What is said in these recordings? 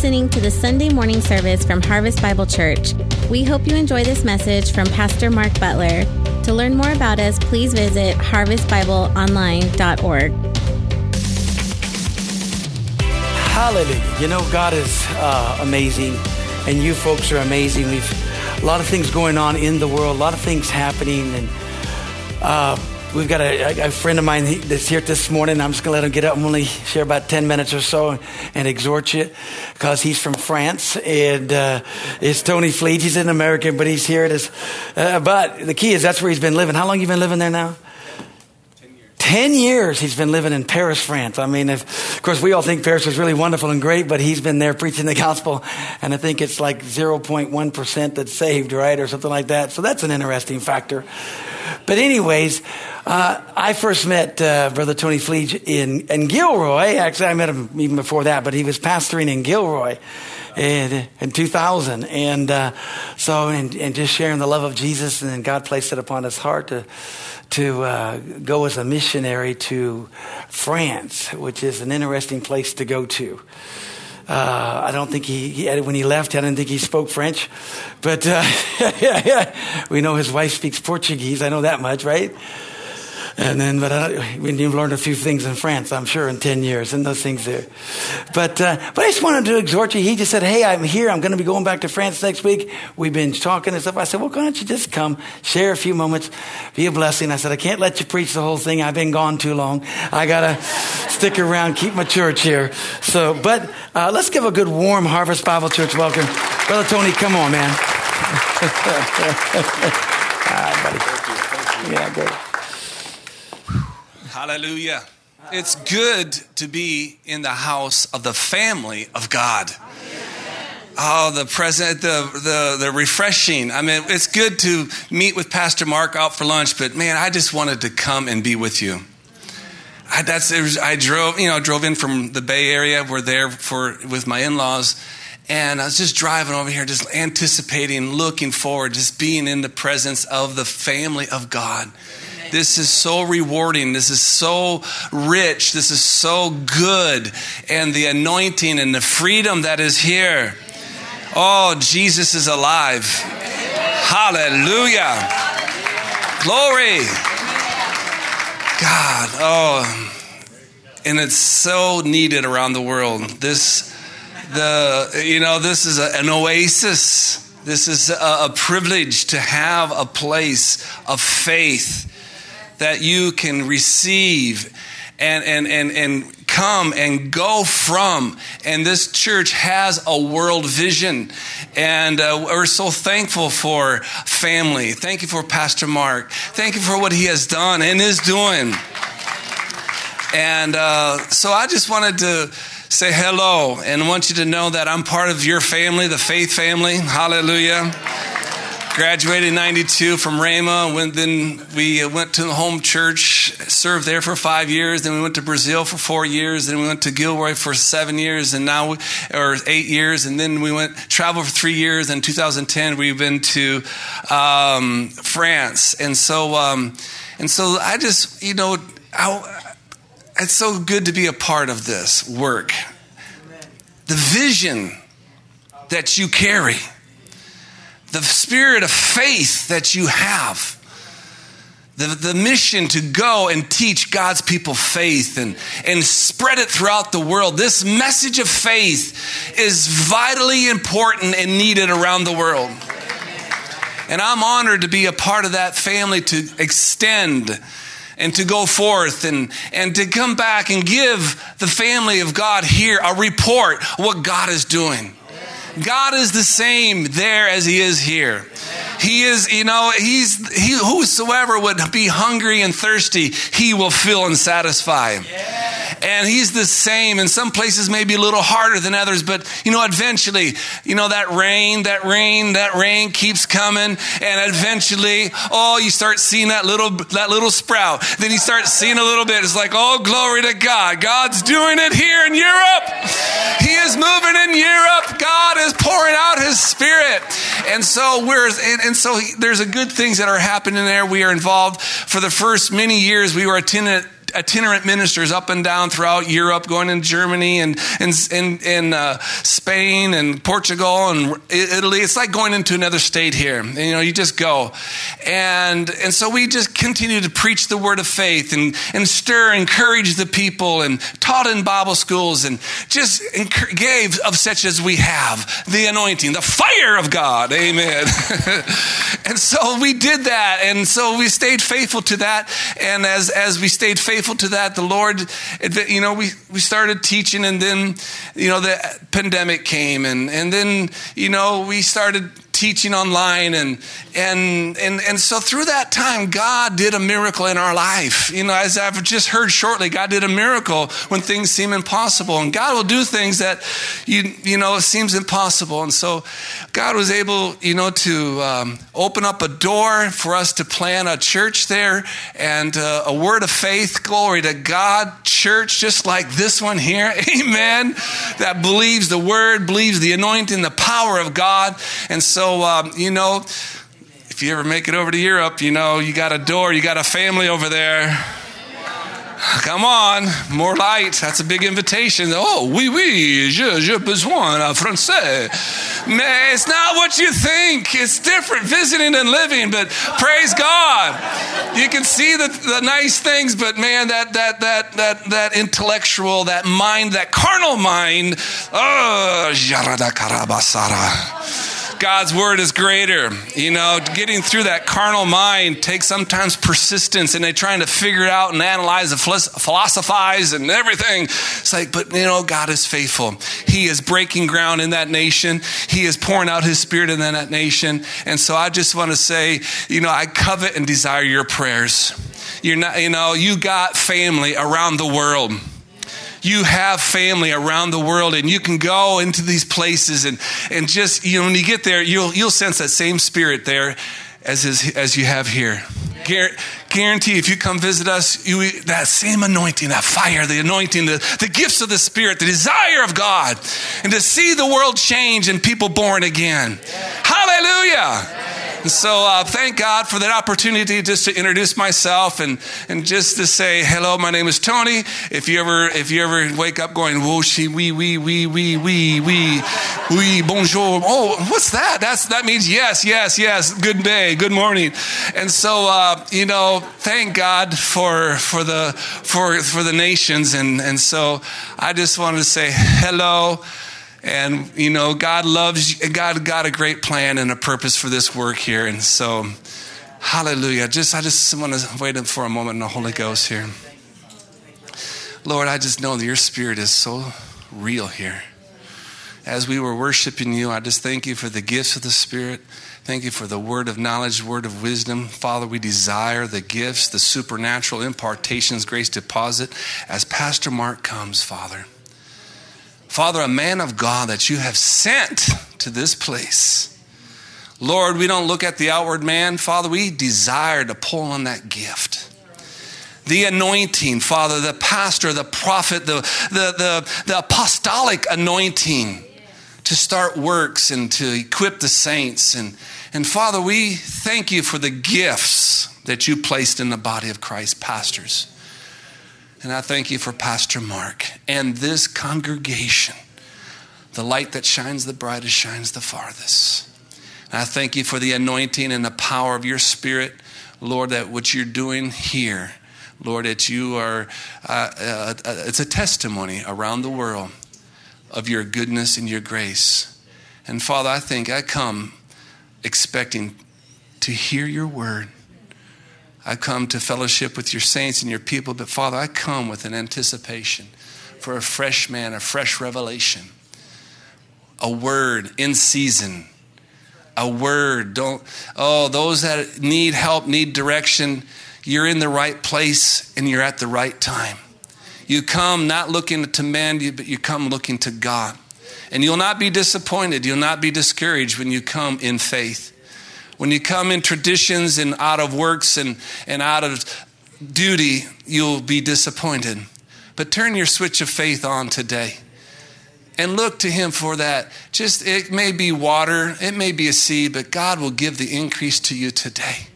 listening to the Sunday morning service from Harvest Bible Church. We hope you enjoy this message from Pastor Mark Butler. To learn more about us, please visit harvestbibleonline.org. Hallelujah. You know, God is uh, amazing, and you folks are amazing. We've a lot of things going on in the world, a lot of things happening, and uh, We've got a, a, friend of mine that's here this morning. I'm just going to let him get up and only share about 10 minutes or so and exhort you because he's from France. And uh, it's Tony Fleet. He's an American, but he's here. Uh, but the key is that's where he's been living. How long you been living there now? 10 years he's been living in Paris, France. I mean, if, of course, we all think Paris is really wonderful and great, but he's been there preaching the gospel, and I think it's like 0.1% that's saved, right? Or something like that. So that's an interesting factor. But, anyways, uh, I first met uh, Brother Tony Fleege in, in Gilroy. Actually, I met him even before that, but he was pastoring in Gilroy in, in 2000. And uh, so, and, and, just sharing the love of Jesus, and then God placed it upon his heart to to uh, go as a missionary to France, which is an interesting place to go to. Uh, I don't think he, he, when he left, I didn't think he spoke French, but uh, we know his wife speaks Portuguese. I know that much, right? And then, but I, we've learned a few things in France, I'm sure, in 10 years and those things there. But, uh, but I just wanted to exhort you. He just said, Hey, I'm here. I'm going to be going back to France next week. We've been talking and stuff. I said, Well, why don't you just come, share a few moments, be a blessing. I said, I can't let you preach the whole thing. I've been gone too long. I got to stick around, keep my church here. So, but uh, let's give a good warm Harvest Bible Church welcome. Brother Tony, come on, man. ah, buddy. Yeah, great. Hallelujah. It's good to be in the house of the family of God. Oh, the present, the, the, the refreshing. I mean, it's good to meet with Pastor Mark out for lunch, but man, I just wanted to come and be with you. I, that's, was, I drove, you know, drove in from the Bay Area. We're there for, with my in-laws. And I was just driving over here, just anticipating, looking forward, just being in the presence of the family of God. This is so rewarding. This is so rich. This is so good. And the anointing and the freedom that is here. Oh, Jesus is alive. Hallelujah. Glory. God. Oh. And it's so needed around the world. This, the, you know, this is a, an oasis. This is a, a privilege to have a place of faith that you can receive and, and, and, and come and go from. And this church has a world vision. And uh, we're so thankful for family. Thank you for Pastor Mark. Thank you for what he has done and is doing. And uh, so I just wanted to say hello and want you to know that I'm part of your family, the faith family. Hallelujah. Graduated in 92 from Rhema. Then we went to the home church, served there for five years. Then we went to Brazil for four years. Then we went to Gilroy for seven years and now, or eight years. And then we went, traveled for three years. In 2010, we've been to um, France. And so, um, and so I just, you know, I, it's so good to be a part of this work. The vision that you carry the spirit of faith that you have. The, the mission to go and teach God's people faith and, and spread it throughout the world. This message of faith is vitally important and needed around the world. And I'm honored to be a part of that family to extend and to go forth and, and to come back and give the family of God here a report what God is doing. God is the same there as he is here. He is, you know, he's he whosoever would be hungry and thirsty, he will fill and satisfy. And he's the same. In some places maybe a little harder than others, but you know, eventually, you know, that rain, that rain, that rain keeps coming, and eventually, oh, you start seeing that little that little sprout. Then you start seeing a little bit. It's like, oh, glory to God. God's doing it here in Europe. He is moving in Europe. God is pouring out his spirit. And so we're and, and so there's a good things that are happening there. We are involved for the first many years. We were attending itinerant ministers up and down throughout Europe, going in Germany and in, in, in uh, Spain and Portugal and Italy. It's like going into another state here. And, you know, you just go. And, and so we just continue to preach the word of faith and, and stir, encourage the people and taught in Bible schools and just gave of such as we have the anointing, the fire of God. Amen. and so we did that. And so we stayed faithful to that. And as, as we stayed faithful to that, the Lord, you know, we, we started teaching and then, you know, the pandemic came and, and then, you know, we started teaching online and and and and so through that time God did a miracle in our life. You know, as I've just heard shortly, God did a miracle when things seem impossible. And God will do things that you you know seems impossible. And so God was able, you know, to um, open up a door for us to plant a church there and uh, a word of faith, glory to God, church just like this one here. Amen. That believes the word, believes the anointing, the power of God. And so so, um, you know, if you ever make it over to Europe, you know, you got a door, you got a family over there. Come on, more light. That's a big invitation. Oh, oui, oui, je, je besoin en français. Man, it's not what you think. It's different visiting and living, but praise God. You can see the, the nice things, but man, that, that, that, that, that intellectual, that mind, that carnal mind, oh. God's word is greater. You know, getting through that carnal mind takes sometimes persistence and they trying to figure it out and analyze and philosophize and everything. It's like, but you know, God is faithful. He is breaking ground in that nation. He is pouring out his spirit in that nation. And so I just want to say, you know, I covet and desire your prayers. You're not, you know, you got family around the world you have family around the world and you can go into these places and, and just, you know, when you get there, you'll, you'll sense that same spirit there as, is, as you have here. Guarantee if you come visit us, you, that same anointing, that fire, the anointing, the, the gifts of the Spirit, the desire of God, and to see the world change and people born again. Hallelujah. And so uh, thank God for that opportunity just to introduce myself and, and just to say, hello, my name is Tony. If you ever, if you ever wake up going, whoa, she, wee, wee, wee, wee, wee, wee, wee, bonjour. Oh, what's that? That's, that means yes, yes, yes. Good day, good morning. And so, uh, you know, thank God for, for the, for, for the nations. And, and so I just wanted to say hello. And, you know, God loves, God got a great plan and a purpose for this work here. And so, hallelujah. Just, I just want to wait for a moment in the Holy Ghost here. Lord, I just know that your spirit is so real here. As we were worshiping you, I just thank you for the gifts of the Spirit. Thank you for the word of knowledge, word of wisdom. Father, we desire the gifts, the supernatural impartations, grace deposit as Pastor Mark comes, Father. Father, a man of God that you have sent to this place. Lord, we don't look at the outward man. Father, we desire to pull on that gift. The anointing, Father, the pastor, the prophet, the, the, the, the apostolic anointing to start works and to equip the saints. And, and Father, we thank you for the gifts that you placed in the body of Christ, pastors. And I thank you for Pastor Mark and this congregation. The light that shines the brightest shines the farthest. And I thank you for the anointing and the power of your spirit, Lord, that what you're doing here, Lord, that you are, uh, uh, it's a testimony around the world of your goodness and your grace. And Father, I think I come expecting to hear your word I come to fellowship with your saints and your people, but Father, I come with an anticipation for a fresh man, a fresh revelation, a word in season. A word. Don't, oh, those that need help, need direction, you're in the right place and you're at the right time. You come not looking to man, but you come looking to God. And you'll not be disappointed. You'll not be discouraged when you come in faith. When you come in traditions and out of works and, and out of duty, you'll be disappointed. But turn your switch of faith on today and look to him for that. Just it may be water, it may be a seed, but God will give the increase to you today.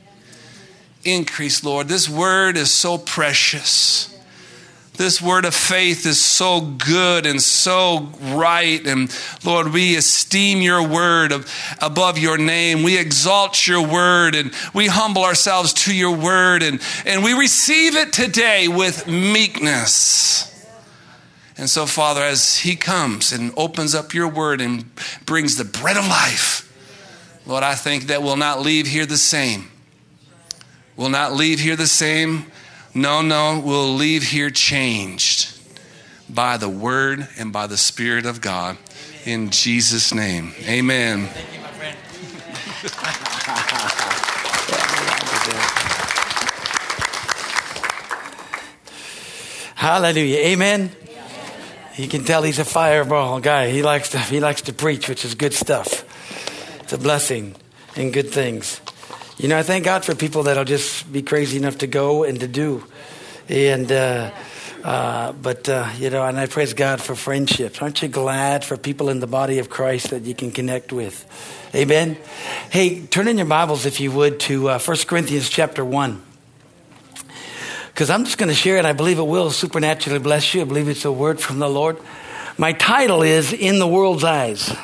Increase, Lord. This word is so precious. This word of faith is so good and so right. And Lord, we esteem your word above your name. We exalt your word and we humble ourselves to your word and, and we receive it today with meekness. And so, Father, as He comes and opens up your word and brings the bread of life, Lord, I think that we'll not leave here the same. We'll not leave here the same. No, no, we'll leave here changed by the word and by the Spirit of God. In Jesus' name, amen. Thank you, my friend. Hallelujah. Amen. You can tell he's a fireball guy. He likes to he likes to preach, which is good stuff. It's a blessing and good things. You know, I thank God for people that'll just be crazy enough to go and to do. And uh, uh, but uh, you know, and I praise God for friendships. Aren't you glad for people in the body of Christ that you can connect with? Amen. Hey, turn in your Bibles if you would to uh, 1 Corinthians chapter one because I'm just going to share it. I believe it will supernaturally bless you. I believe it's a word from the Lord. My title is In the World's Eyes.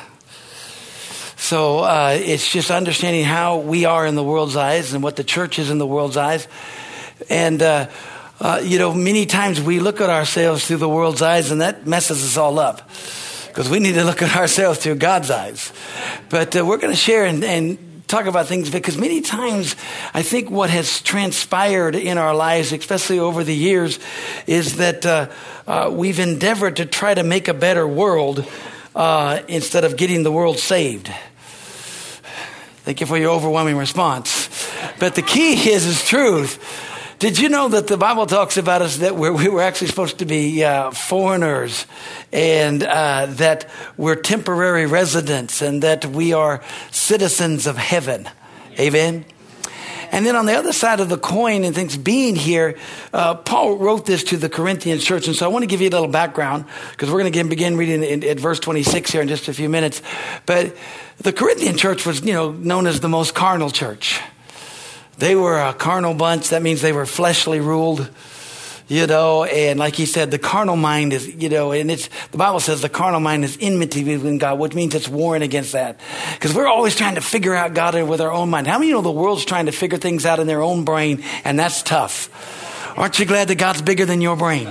So uh, it's just understanding how we are in the world's eyes and what the church is in the world's eyes. And, uh, uh, you know, many times we look at ourselves through the world's eyes and that messes us all up because we need to look at ourselves through God's eyes. But uh, we're going to share and, and talk about things because many times I think what has transpired in our lives, especially over the years, is that uh, uh, we've endeavored to try to make a better world uh, instead of getting the world saved. Thank you for your overwhelming response. But the key is, is truth. Did you know that the Bible talks about us that we're, we were actually supposed to be uh, foreigners and uh, that we're temporary residents and that we are citizens of heaven? Amen. And then on the other side of the coin and things being here, uh, Paul wrote this to the Corinthian church. And so I want to give you a little background because we're going to begin reading in, in, verse 26 here in just a few minutes. But the Corinthian church was, you know, known as the most carnal church. They were a carnal bunch. That means they were fleshly ruled, you know, and like he said, the carnal mind is, you know, and it's, the Bible says the carnal mind is enmity with God, which means it's warring against that. Because we're always trying to figure out God with our own mind. How many of you know the world's trying to figure things out in their own brain, and that's tough? Aren't you glad that God's bigger than your brain?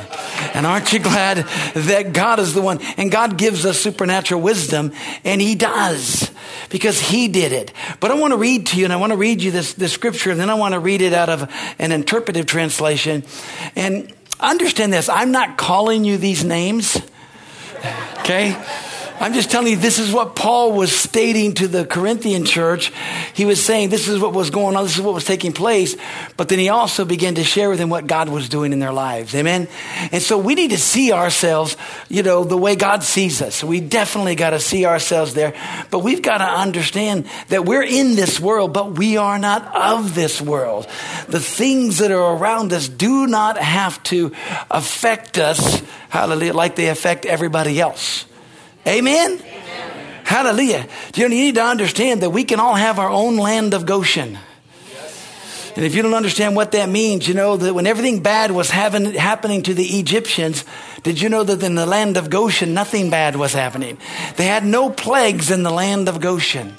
And aren't you glad that God is the one? And God gives us supernatural wisdom, and He does because He did it. But I want to read to you, and I want to read you this, this scripture, and then I want to read it out of an interpretive translation. And understand this I'm not calling you these names, okay? I'm just telling you, this is what Paul was stating to the Corinthian church. He was saying this is what was going on, this is what was taking place. But then he also began to share with them what God was doing in their lives. Amen. And so we need to see ourselves, you know, the way God sees us. We definitely got to see ourselves there. But we've got to understand that we're in this world, but we are not of this world. The things that are around us do not have to affect us, hallelujah, like they affect everybody else. Amen? Amen? Hallelujah. You need to understand that we can all have our own land of Goshen. And if you don't understand what that means, you know that when everything bad was having, happening to the Egyptians, did you know that in the land of Goshen, nothing bad was happening? They had no plagues in the land of Goshen.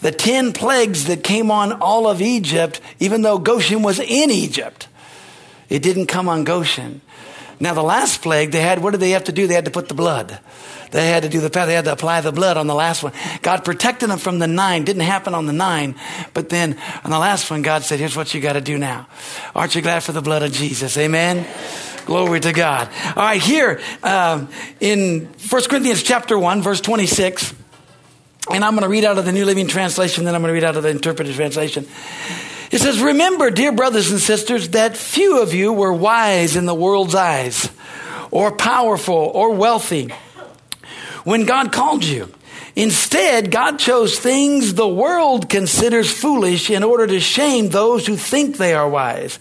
The ten plagues that came on all of Egypt, even though Goshen was in Egypt, it didn't come on Goshen. Now, the last plague they had, what did they have to do? They had to put the blood. They had to do the they had to apply the blood on the last one. God protected them from the nine. Didn't happen on the nine, but then on the last one, God said, "Here's what you got to do now." Aren't you glad for the blood of Jesus? Amen. Glory to God. All right, here um, in 1 Corinthians chapter 1, verse 26, and I'm going to read out of the New Living Translation, then I'm going to read out of the Interpreted Translation. It says, Remember, dear brothers and sisters, that few of you were wise in the world's eyes, or powerful, or wealthy when God called you. Instead, God chose things the world considers foolish in order to shame those who think they are wise.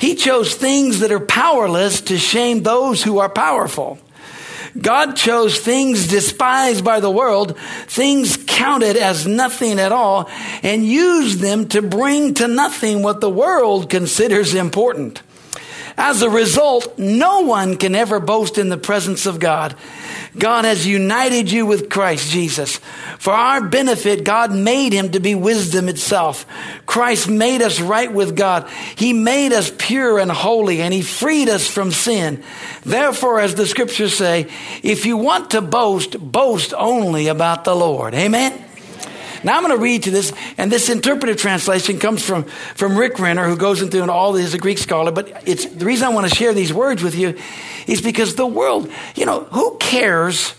He chose things that are powerless to shame those who are powerful. God chose things despised by the world, things counted as nothing at all, and used them to bring to nothing what the world considers important As a result, no one can ever boast in the presence of God. God has united you with Christ Jesus. For our benefit, God made him to be wisdom itself. Christ made us right with God. He made us pure and holy, and he freed us from sin. Therefore, as the scriptures say, if you want to boast, boast only about the Lord. Amen. Now I'm going to read to this, and this interpretive translation comes from, from Rick Renner, who goes into all he's a Greek scholar. But it's the reason I want to share these words with you is because the world, you know, who cares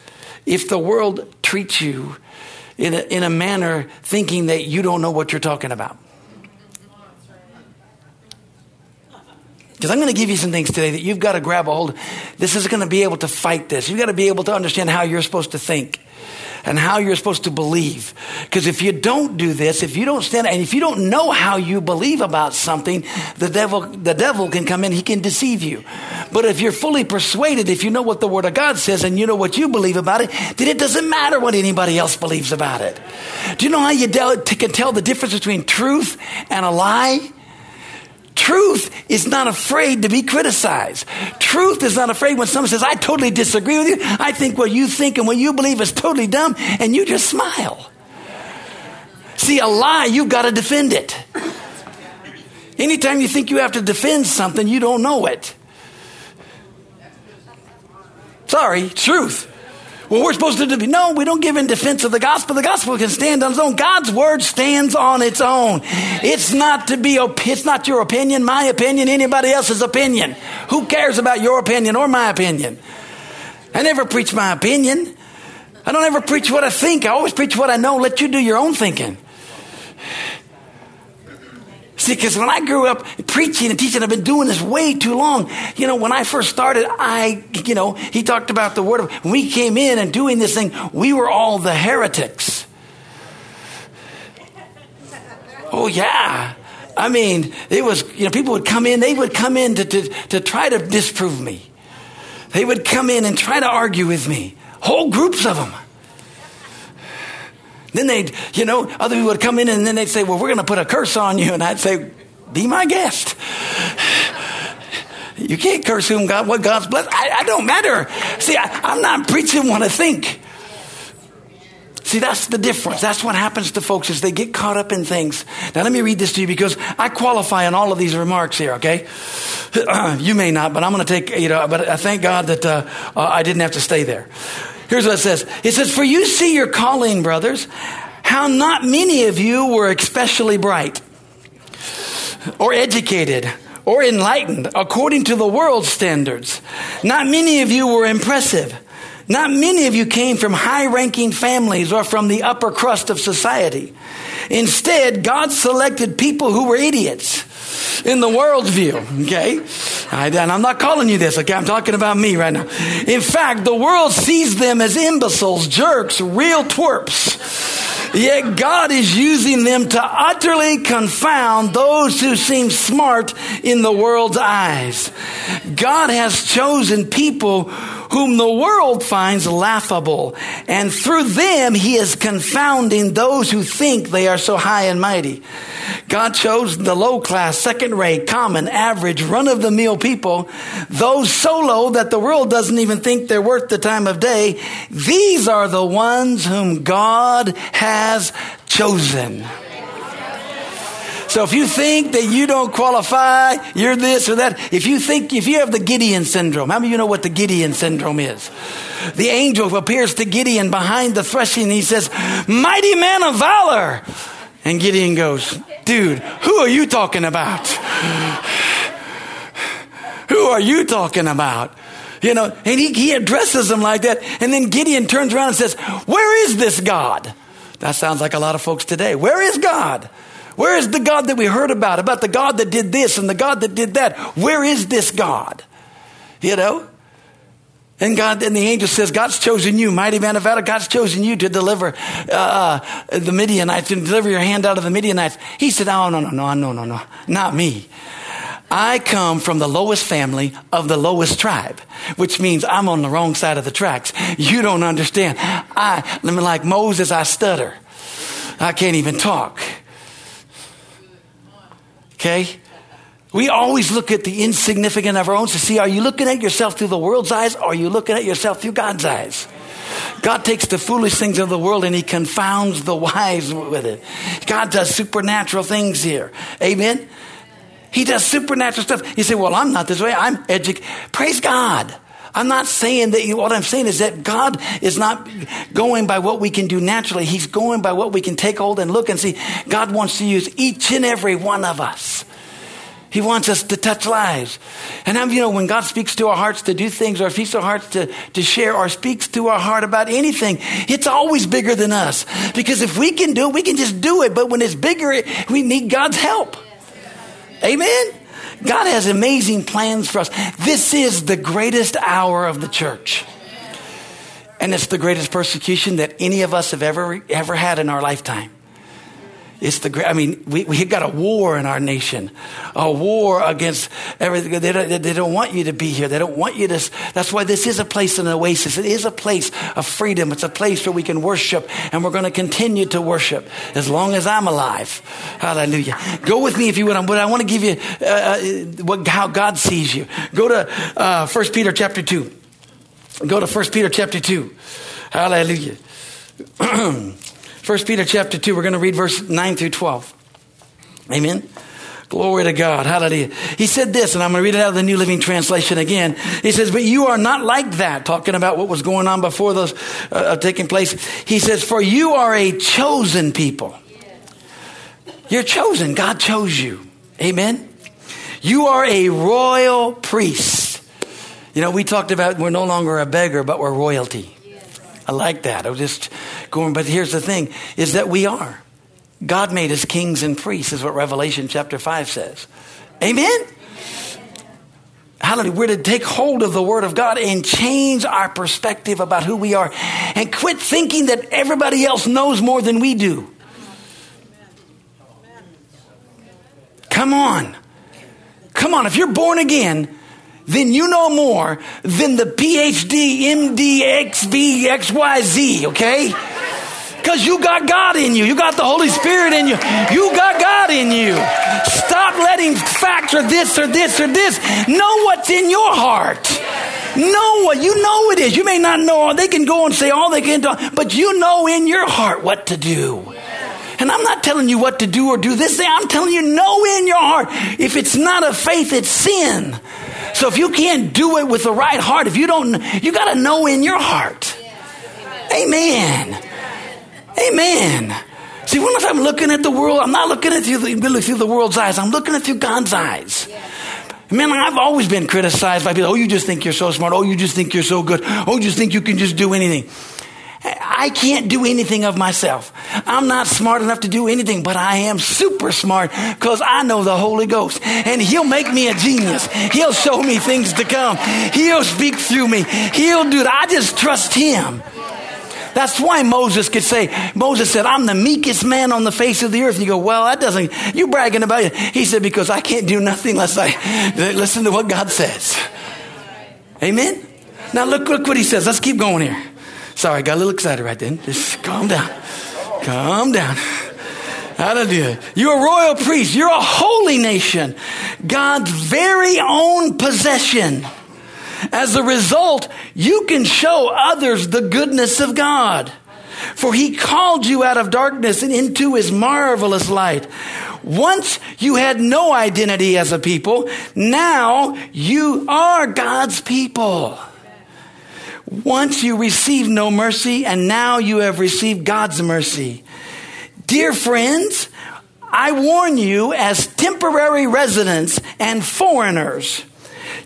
if the world treats you in a, in a manner thinking that you don't know what you're talking about? Because I'm going to give you some things today that you've got to grab a hold of. This is going to be able to fight this. You've got to be able to understand how you're supposed to think and how you're supposed to believe. Because if you don't do this, if you don't stand, and if you don't know how you believe about something, the devil, the devil can come in, he can deceive you. But if you're fully persuaded, if you know what the Word of God says and you know what you believe about it, then it doesn't matter what anybody else believes about it. Do you know how you can tell the difference between truth and a lie? Truth is not afraid to be criticized. Truth is not afraid when someone says, I totally disagree with you. I think what you think and what you believe is totally dumb, and you just smile. See, a lie, you've got to defend it. Anytime you think you have to defend something, you don't know it. Sorry, truth. Well, we're supposed to be. No, we don't give in defense of the gospel. The gospel can stand on its own. God's word stands on its own. It's not to be, it's not your opinion, my opinion, anybody else's opinion. Who cares about your opinion or my opinion? I never preach my opinion. I don't ever preach what I think. I always preach what I know. Let you do your own thinking. See, because when I grew up preaching and teaching, I've been doing this way too long. You know, when I first started, I, you know, he talked about the word of, when we came in and doing this thing, we were all the heretics. Oh, yeah. I mean, it was, you know, people would come in, they would come in to, to, to try to disprove me. They would come in and try to argue with me. Whole groups of them. Then they'd, you know, other people would come in and then they'd say, well, we're going to put a curse on you. And I'd say, be my guest. You can't curse whom God, what God's blessed. I, I don't matter. See, I, am not preaching what I think. See, that's the difference. That's what happens to folks is they get caught up in things. Now, let me read this to you because I qualify on all of these remarks here, okay? you may not, but I'm going to take, you know, but I thank God that uh, uh, I didn't have to stay there. Here's what it says. It says, For you see your calling, brothers, how not many of you were especially bright or educated or enlightened according to the world's standards. Not many of you were impressive. Not many of you came from high ranking families or from the upper crust of society. Instead, God selected people who were idiots in the world's view, okay? and I'm not calling you this, okay? I'm talking about me right now. In fact, the world sees them as imbeciles, jerks, real twerps. Yet God is using them to utterly confound those who seem smart in the world's eyes. God has chosen people whom the world finds laughable. And through them, he is confounding those who think they are so high and mighty. God chose the low class, second rate, common, average, run of the mill people, those so low that the world doesn't even think they're worth the time of day. These are the ones whom God has chosen. So if you think that you don't qualify, you're this or that, if you think, if you have the Gideon syndrome, how many of you know what the Gideon syndrome is? The angel appears to Gideon behind the threshing and he says, mighty man of valor. And Gideon goes, dude, who are you talking about? who are you talking about? You know, and he, he addresses them like that. And then Gideon turns around and says, where is this God? That sounds like a lot of folks today. Where is God? Where is the God that we heard about? About the God that did this and the God that did that? Where is this God? You know? And God, and the angel says, God's chosen you, mighty man of valor. God's chosen you to deliver uh, uh, the Midianites, to deliver your hand out of the Midianites. He said, Oh, no, no, no, no, no, no, not me. I come from the lowest family of the lowest tribe, which means I'm on the wrong side of the tracks. You don't understand. I, like Moses, I stutter. I can't even talk. Okay? We always look at the insignificant of our own to see are you looking at yourself through the world's eyes or are you looking at yourself through God's eyes? God takes the foolish things of the world and he confounds the wise with it. God does supernatural things here. Amen. He does supernatural stuff. You say, well, I'm not this way. I'm educated. Praise God. I'm not saying that you, what I'm saying is that God is not going by what we can do naturally. He's going by what we can take hold and look and see. God wants to use each and every one of us. He wants us to touch lives. And I'm, you know, when God speaks to our hearts to do things or speaks to our hearts to, to share or speaks to our heart about anything, it's always bigger than us. Because if we can do it, we can just do it. But when it's bigger, we need God's help. Amen? God has amazing plans for us. This is the greatest hour of the church. And it's the greatest persecution that any of us have ever, ever had in our lifetime. It's the I mean, we, we got a war in our nation, a war against everything. They don't, they don't want you to be here. They don't want you to. That's why this is a place, an oasis. It is a place of freedom. It's a place where we can worship, and we're going to continue to worship as long as I'm alive. Hallelujah. Go with me if you would. But I want to give you uh, uh, what, how God sees you. Go to uh, 1 Peter chapter 2. Go to 1 Peter chapter 2. Hallelujah. 1 Peter chapter 2, we're going to read verse 9 through 12. Amen. Glory to God. Hallelujah. He said this, and I'm going to read it out of the New Living Translation again. He says, But you are not like that, talking about what was going on before those uh, uh taking place. He says, For you are a chosen people. You're chosen. God chose you. Amen. You are a royal priest. You know, we talked about we're no longer a beggar, but we're royalty. I like that. I was just going, but here's the thing is that we are. God made us kings and priests, is what Revelation chapter 5 says. Amen? Hallelujah. We're to take hold of the Word of God and change our perspective about who we are and quit thinking that everybody else knows more than we do. Come on. Come on. If you're born again, then you know more than the PhD, MD, XB, XYZ, okay? Because you got God in you. You got the Holy Spirit in you. You got God in you. Stop letting facts or this or this or this. Know what's in your heart. Know what you know it is. You may not know. They can go and say all they can do, but you know in your heart what to do. And I'm not telling you what to do or do this. Thing. I'm telling you, know in your heart. If it's not a faith, it's sin. So if you can't do it with the right heart, if you don't, you got to know in your heart. Amen. Amen. See, when I'm looking at the world, I'm not looking at through the, through the world's eyes. I'm looking at through God's eyes. Man, I've always been criticized by people. Oh, you just think you're so smart. Oh, you just think you're so good. Oh, you just think you can just do anything. I can't do anything of myself. I'm not smart enough to do anything, but I am super smart because I know the Holy Ghost and He'll make me a genius. He'll show me things to come. He'll speak through me. He'll do it. I just trust Him. That's why Moses could say, Moses said, I'm the meekest man on the face of the earth. And you go, well, that doesn't, you bragging about it. He said, because I can't do nothing unless I listen to what God says. Amen? Now look, look what he says. Let's keep going here. Sorry, I got a little excited right then. Just calm down. Calm down. Hallelujah. You're a royal priest. You're a holy nation. God's very own possession. As a result, you can show others the goodness of God. For he called you out of darkness and into his marvelous light. Once you had no identity as a people, now you are God's people. Once you received no mercy, and now you have received God's mercy. Dear friends, I warn you as temporary residents and foreigners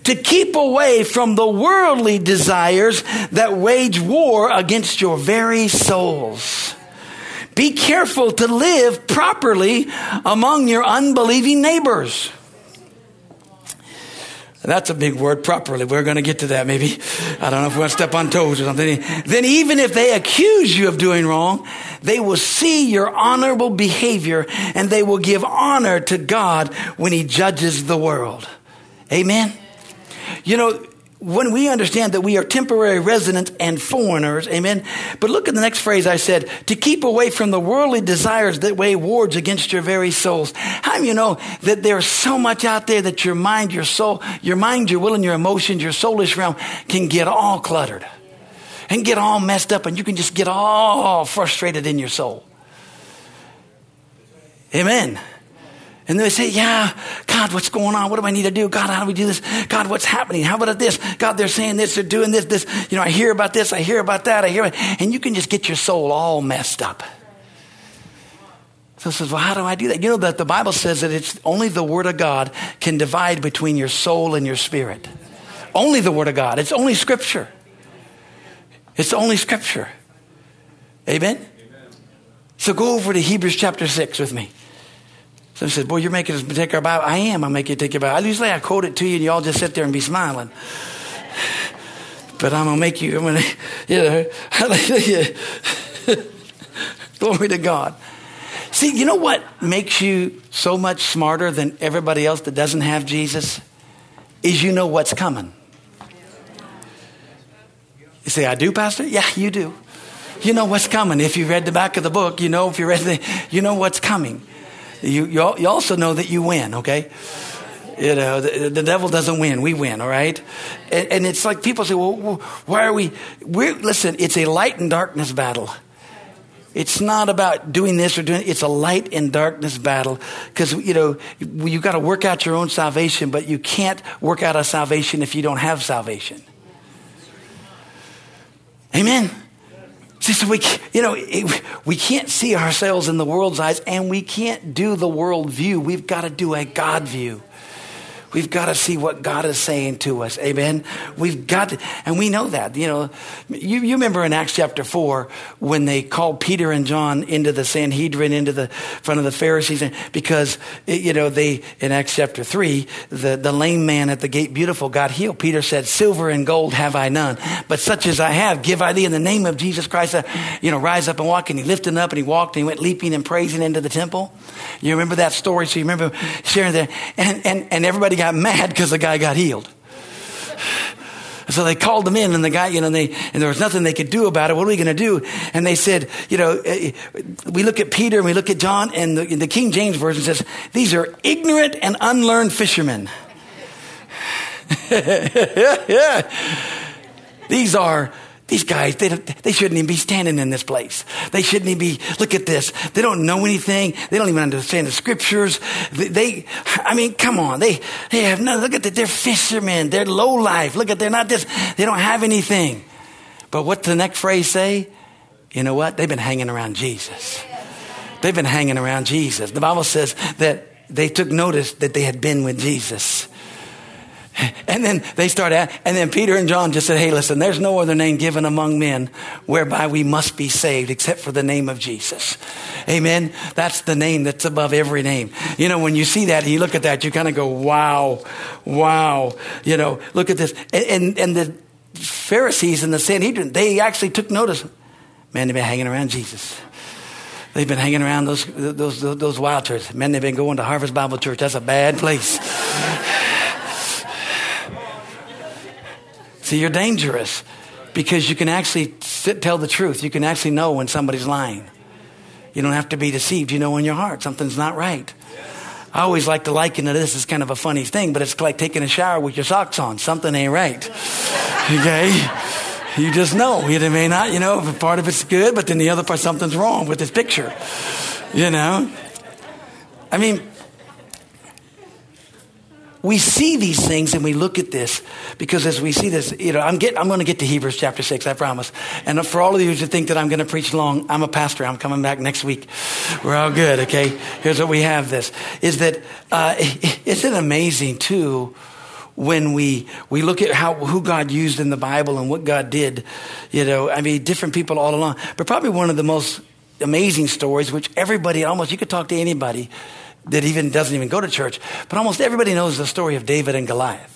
to keep away from the worldly desires that wage war against your very souls. Be careful to live properly among your unbelieving neighbors. That's a big word, properly. We're going to get to that maybe. I don't know if we want to step on toes or something. Then, even if they accuse you of doing wrong, they will see your honorable behavior and they will give honor to God when He judges the world. Amen. You know, when we understand that we are temporary residents and foreigners, amen. But look at the next phrase I said to keep away from the worldly desires that weigh wards against your very souls. How do you know that there's so much out there that your mind, your soul, your mind, your will, and your emotions, your soulish realm can get all cluttered and get all messed up, and you can just get all frustrated in your soul. Amen. And they say, Yeah, God, what's going on? What do I need to do? God, how do we do this? God, what's happening? How about this? God, they're saying this, they're doing this, this. You know, I hear about this, I hear about that, I hear it. And you can just get your soul all messed up. So says, Well, how do I do that? You know that the Bible says that it's only the Word of God can divide between your soul and your spirit. Only the Word of God. It's only Scripture. It's only Scripture. Amen? Amen? So go over to Hebrews chapter 6 with me. So he said, Boy, you're making us take our Bible. I am. I make you take your Bible. Usually I quote it to you and you all just sit there and be smiling. But I'm going to make you, I'm going to, you know, hallelujah. Glory to God. See, you know what makes you so much smarter than everybody else that doesn't have Jesus? Is you know what's coming. You say, I do, Pastor? Yeah, you do. You know what's coming. If you read the back of the book, you know if you read the, you know what's coming. You, you, you also know that you win, okay? You know, the, the, devil doesn't win. We win, all right? And, and, it's like people say, well, why are we? We're, listen, it's a light and darkness battle. It's not about doing this or doing it's a light and darkness battle because you know you've got to work out your own salvation but you can't work out a salvation if you don't have salvation. Amen. See, so we, you know, we can't see ourselves in the world's eyes and we can't do the world view. We've got to do a God view. We've got to see what God is saying to us. Amen. We've got to, and we know that. You know, you, you remember in Acts chapter 4 when they called Peter and John into the Sanhedrin, into the front of the Pharisees, because, you know, they, in Acts chapter 3, the, the lame man at the gate beautiful got healed. Peter said, Silver and gold have I none, but such as I have, give I thee in the name of Jesus Christ. Uh, you know, rise up and walk. And he lifted up and he walked and he went leaping and praising into the temple. You remember that story? So you remember sharing that. And, and, and everybody got mad because the guy got healed. So they called them in, and the guy, you know, they, and there was nothing they could do about it. What are we going to do? And they said, you know, eh, we look at Peter and we look at John, and the, the King James Version says, these are ignorant and unlearned fishermen. yeah. These are these guys, they, they shouldn't even be standing in this place. They shouldn't even be, look at this. They don't know anything. They don't even understand the scriptures. They, they I mean, come on. They, they have no, look at that. They're fishermen. They're low life. Look at, they're not this, they don't have anything. But what the next phrase say? You know what? They've been hanging around Jesus. They've been hanging around Jesus. The Bible says that they took notice that they had been with Jesus. And then they start at, and then Peter and John just said, Hey, listen, there's no other name given among men whereby we must be saved except for the name of Jesus. Amen. That's the name that's above every name. You know, when you see that and you look at that, you kind of go, wow, wow. You know, look at this. And, and, and the Pharisees and the Sanhedrin, they actually took notice. Man, they've been hanging around Jesus. They've been hanging around those, those, those, wild churches. Man, they've been going to Harvest Bible Church. That's a bad place. See, you're dangerous because you can actually sit, tell the truth. You can actually know when somebody's lying. You don't have to be deceived. You know in your heart something's not right. I always like to liken to this as kind of a funny thing, but it's like taking a shower with your socks on. Something ain't right. Okay? You just know. It may not, you know, part of it's good, but then the other part, something's wrong with this picture. You know? I mean, we see these things and we look at this because as we see this, you know, I'm, I'm going to get to Hebrews chapter 6, I promise. And for all of you who think that I'm going to preach long, I'm a pastor. I'm coming back next week. We're all good, okay? Here's what we have this, is that, uh, isn't it amazing too, when we, we look at how, who God used in the Bible and what God did, you know, I mean, different people all along. But probably one of the most amazing stories, which everybody, almost, you could talk to anybody, that even doesn't even go to church, but almost everybody knows the story of David and Goliath.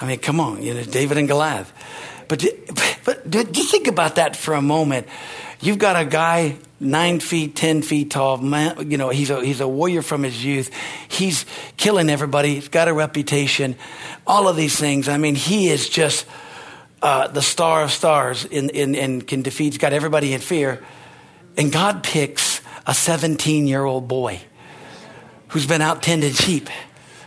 I mean, come on, you know, David and Goliath. But, but just think about that for a moment. You've got a guy nine feet, ten feet tall. Man, you know, he's a he's a warrior from his youth. He's killing everybody. He's got a reputation. All of these things. I mean, he is just uh, the star of stars in, in, and can defeat. He's got everybody in fear. And God picks a 17 year old boy who's been out tending sheep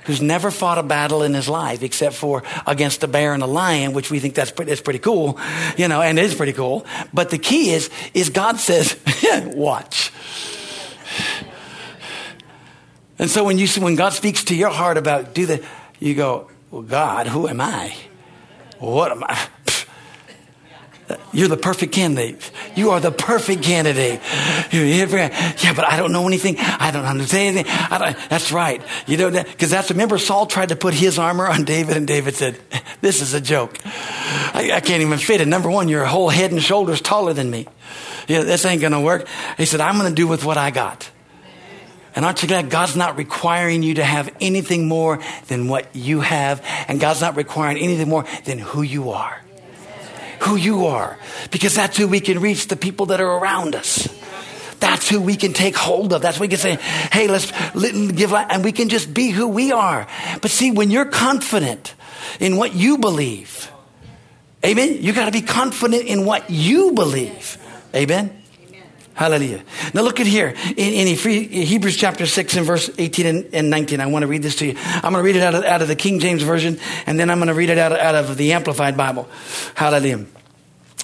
who's never fought a battle in his life except for against a bear and a lion, which we think that's pretty, that's pretty cool, you know, and it is pretty cool. But the key is, is God says, watch. And so when you when God speaks to your heart about do the, you go, well, God, who am I? What am I? You're the perfect candidate. You are the perfect candidate. Yeah, but I don't know anything. I don't understand anything. that's right. You know, that because that's, remember Saul tried to put his armor on David and David said, this is a joke. I, I can't even fit it. Number one, you're a whole head and shoulders taller than me. Yeah, this ain't to work. He said, I'm to do with what I got. And aren't you glad God's not requiring you to have anything more than what you have? And God's not requiring anything more than who you are who you are because that's who we can reach the people that are around us. That's who we can take hold of. That's what we can say, hey, let's give life, and we can just be who we are. But see, when you're confident in what you believe, amen, you got to be confident in what you believe. Amen. Hallelujah. Now look at here in, in, Hebrews chapter 6 and verse 18 and, and, 19. I want to read this to you. I'm going to read it out of, out of the King James Version and then I'm going to read it out of, out of the Amplified Bible. Hallelujah.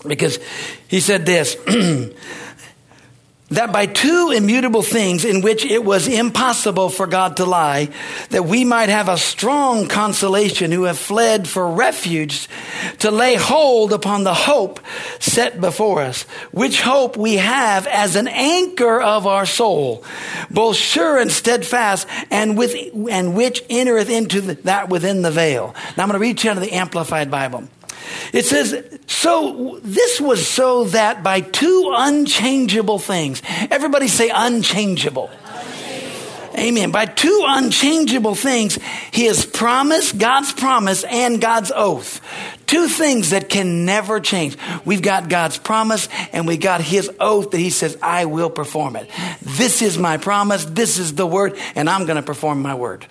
Because he said this that by two immutable things in which it was impossible for God to lie, that we might have a strong consolation who have fled for refuge to lay hold upon the hope set before us, which hope we have as an anchor of our soul, both sure and steadfast, and with, and which entereth into the, that within the veil. Now I'm going to read you out of the Amplified Bible. It says, so this was so that by two unchangeable things, everybody say unchangeable. Amen. By two unchangeable things, His promise, God's promise, and God's oath. Two things that can never change. We've got God's promise and we got His oath that He says, I will perform it. This is my promise. This is the word and I'm going to perform my word.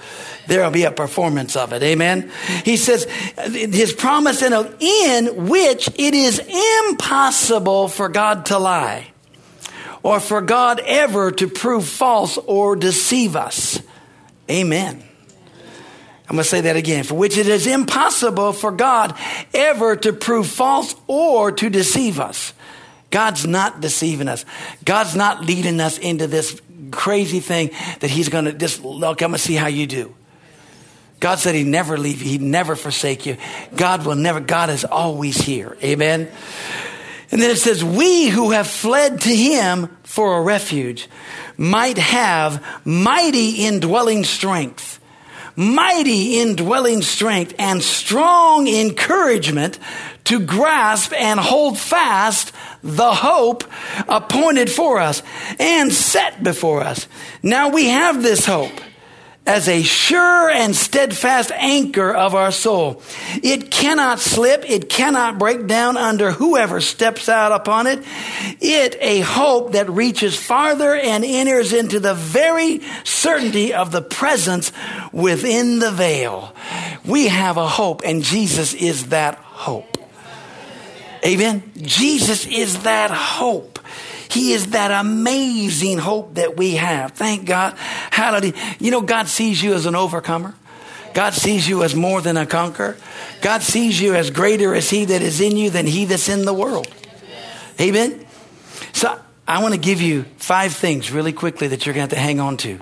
There'll be a performance of it. Amen. He says, His promise and oath in which it is impossible for God to lie or for God ever to prove false or deceive us. Amen. I'm going to say that again. For which it is impossible for God ever to prove false or to deceive us. God's not deceiving us. God's not leading us into this crazy thing that He's going to just look, I'm going to see how you do. God said He'd never leave you, He'd never forsake you. God will never, God is always here. Amen. And then it says, we who have fled to him for a refuge might have mighty indwelling strength, mighty indwelling strength and strong encouragement to grasp and hold fast the hope appointed for us and set before us. Now we have this hope as a sure and steadfast anchor of our soul. It cannot slip. It cannot break down under whoever steps out upon it. It a hope that reaches farther and enters into the very certainty of the presence within the veil. We have a hope and Jesus is that hope. Amen. Jesus is that hope. He is that amazing hope that we have. Thank God. Hallelujah. You know, God sees you as an overcomer. God sees you as more than a conqueror. God sees you as greater as He that is in you than He that's in the world. Amen. So I want to give you five things really quickly that you're going to have to hang on to.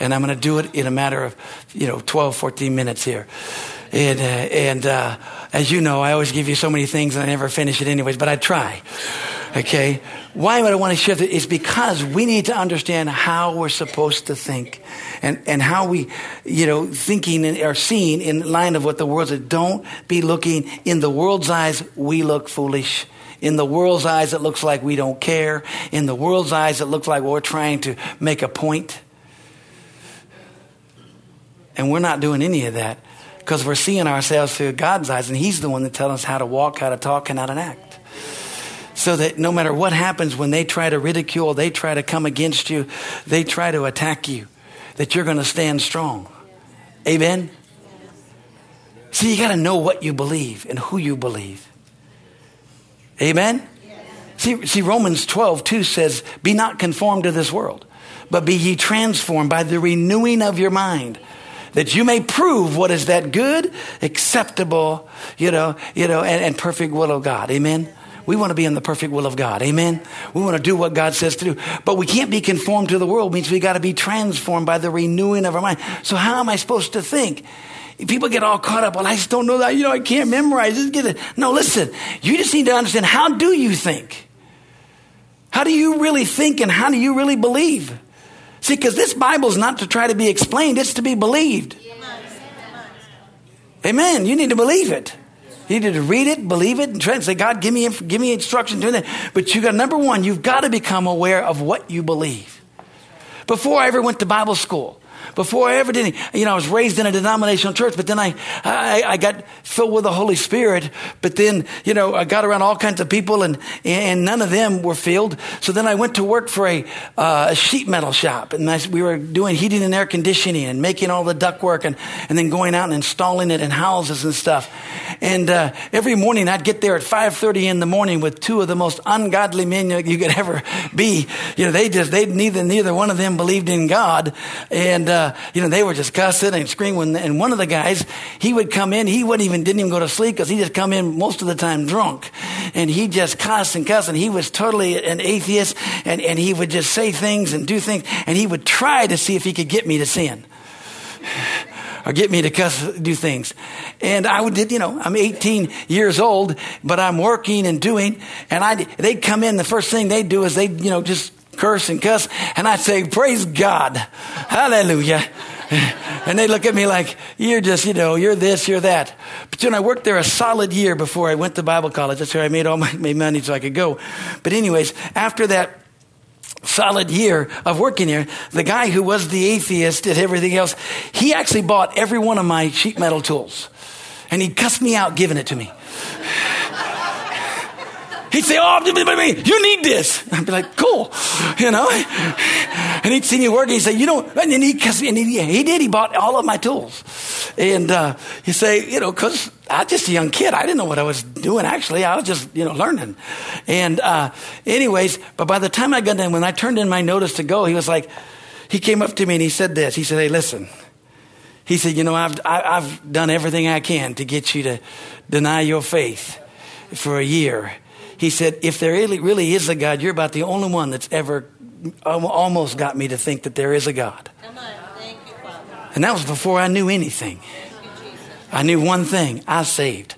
And I'm going to do it in a matter of, you know, 12, 14 minutes here. And, uh, and uh, as you know, I always give you so many things and I never finish it anyways, but I try. Okay? Why would I want to shift it? It's because we need to understand how we're supposed to think and, and how we, you know, thinking and are seeing in line of what the world says. Don't be looking in the world's eyes, we look foolish. In the world's eyes, it looks like we don't care. In the world's eyes, it looks like we're trying to make a point. And we're not doing any of that. because we're seeing ourselves through God's eyes, and He's the one that tells us how to walk, how to talk, and how to act. So that no matter what happens when they try to ridicule, they try to come against you, they try to attack you, that you're going to stand strong. Amen? See, you got to know what you believe and who you believe. Amen? See, see, Romans 12, 2 says, Be not conformed to this world, but be ye transformed by the renewing of your mind that you may prove what is that good, acceptable, you know, you know, and, and perfect will of God. Amen. We want to be in the perfect will of God. Amen. We want to do what God says to do. But we can't be conformed to the world means we got to be transformed by the renewing of our mind. So how am I supposed to think? People get all caught up. Well, I just don't know that. You know, I can't memorize. Just get it. No, listen. You just need to understand how do you think? How do you really think and how do you really believe? See, because this Bible is not to try to be explained, it's to be believed. Amen. You need to believe it. You need to read it, believe it, and try and say, God, give me, give me instruction doing that. But you got, number one, you've got to become aware of what you believe. Before I ever went to Bible school, before I ever did, you know, I was raised in a denominational church, but then I, I, I, got filled with the Holy Spirit. But then, you know, I got around all kinds of people, and and none of them were filled. So then I went to work for a, uh, a sheet metal shop, and I, we were doing heating and air conditioning and making all the duct work, and and then going out and installing it in houses and stuff. And uh, every morning I'd get there at five thirty in the morning with two of the most ungodly men you could ever be. You know, they just they neither neither one of them believed in God, and uh, Uh, you know, they were just cussing and screaming. And one of the guys, he would come in, he wouldn't even, didn't even go to sleep because he just come in most of the time drunk. And he just cussed and cussed and he was totally an atheist and, and he would just say things and do things and he would try to see if he could get me to sin or get me to cuss, do things. And I would, you know, I'm 18 years old, but I'm working and doing, and I, they'd come in, the first thing they'd do is they'd, you know, just curse and cuss, and I'd say, Praise God. Hallelujah. And they look at me like, You're just, you know, you're this, you're that. But you know, I worked there a solid year before I went to Bible college. That's where I made all my made money so I could go. But, anyways, after that, solid year of working here, the guy who was the atheist did everything else. He actually bought every one of my sheet metal tools. And he cussed me out giving it to me. He'd say, Oh, you need this. I'd be like, Cool, you know? And he'd see me working. He'd say, You don't, and he, and he, he did. He bought all of my tools. And uh, he'd say, You know, because I was just a young kid. I didn't know what I was doing, actually. I was just, you know, learning. And, uh, anyways, but by the time I got in, when I turned in my notice to go, he was like, He came up to me and he said this. He said, Hey, listen. He said, You know, I've, I, have i have done everything I can to get you to deny your faith for a year. He said, if there really, is a God, you're about the only one that's ever almost got me to think that there is a God. and that was before I knew anything. I knew one thing I saved.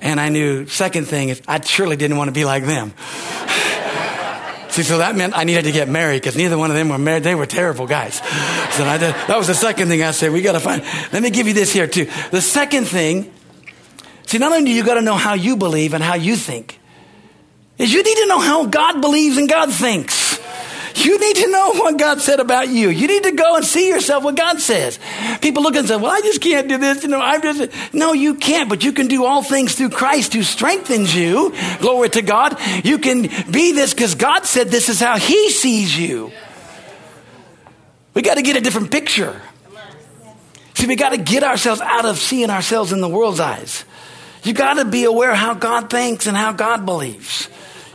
And I knew, second thing is, I surely didn't want to be like them. See, so that meant I needed to get married because neither one of them were married. They were terrible guys. So did, that was the second thing I said. We got to find. Let me give you this here too. The second thing See, not only do you got to know how you believe and how you think, is you need to know how God believes and God thinks. You need to know what God said about you. You need to go and see yourself what God says. People look and say, well, I just can't do this. You know, I'm just, no, you can't, but you can do all things through Christ who strengthens you. Glory to God. You can be this because God said this is how he sees you. We got to get a different picture. See, we got to get ourselves out of seeing ourselves in the world's eyes. You got to be aware how God thinks and how God believes.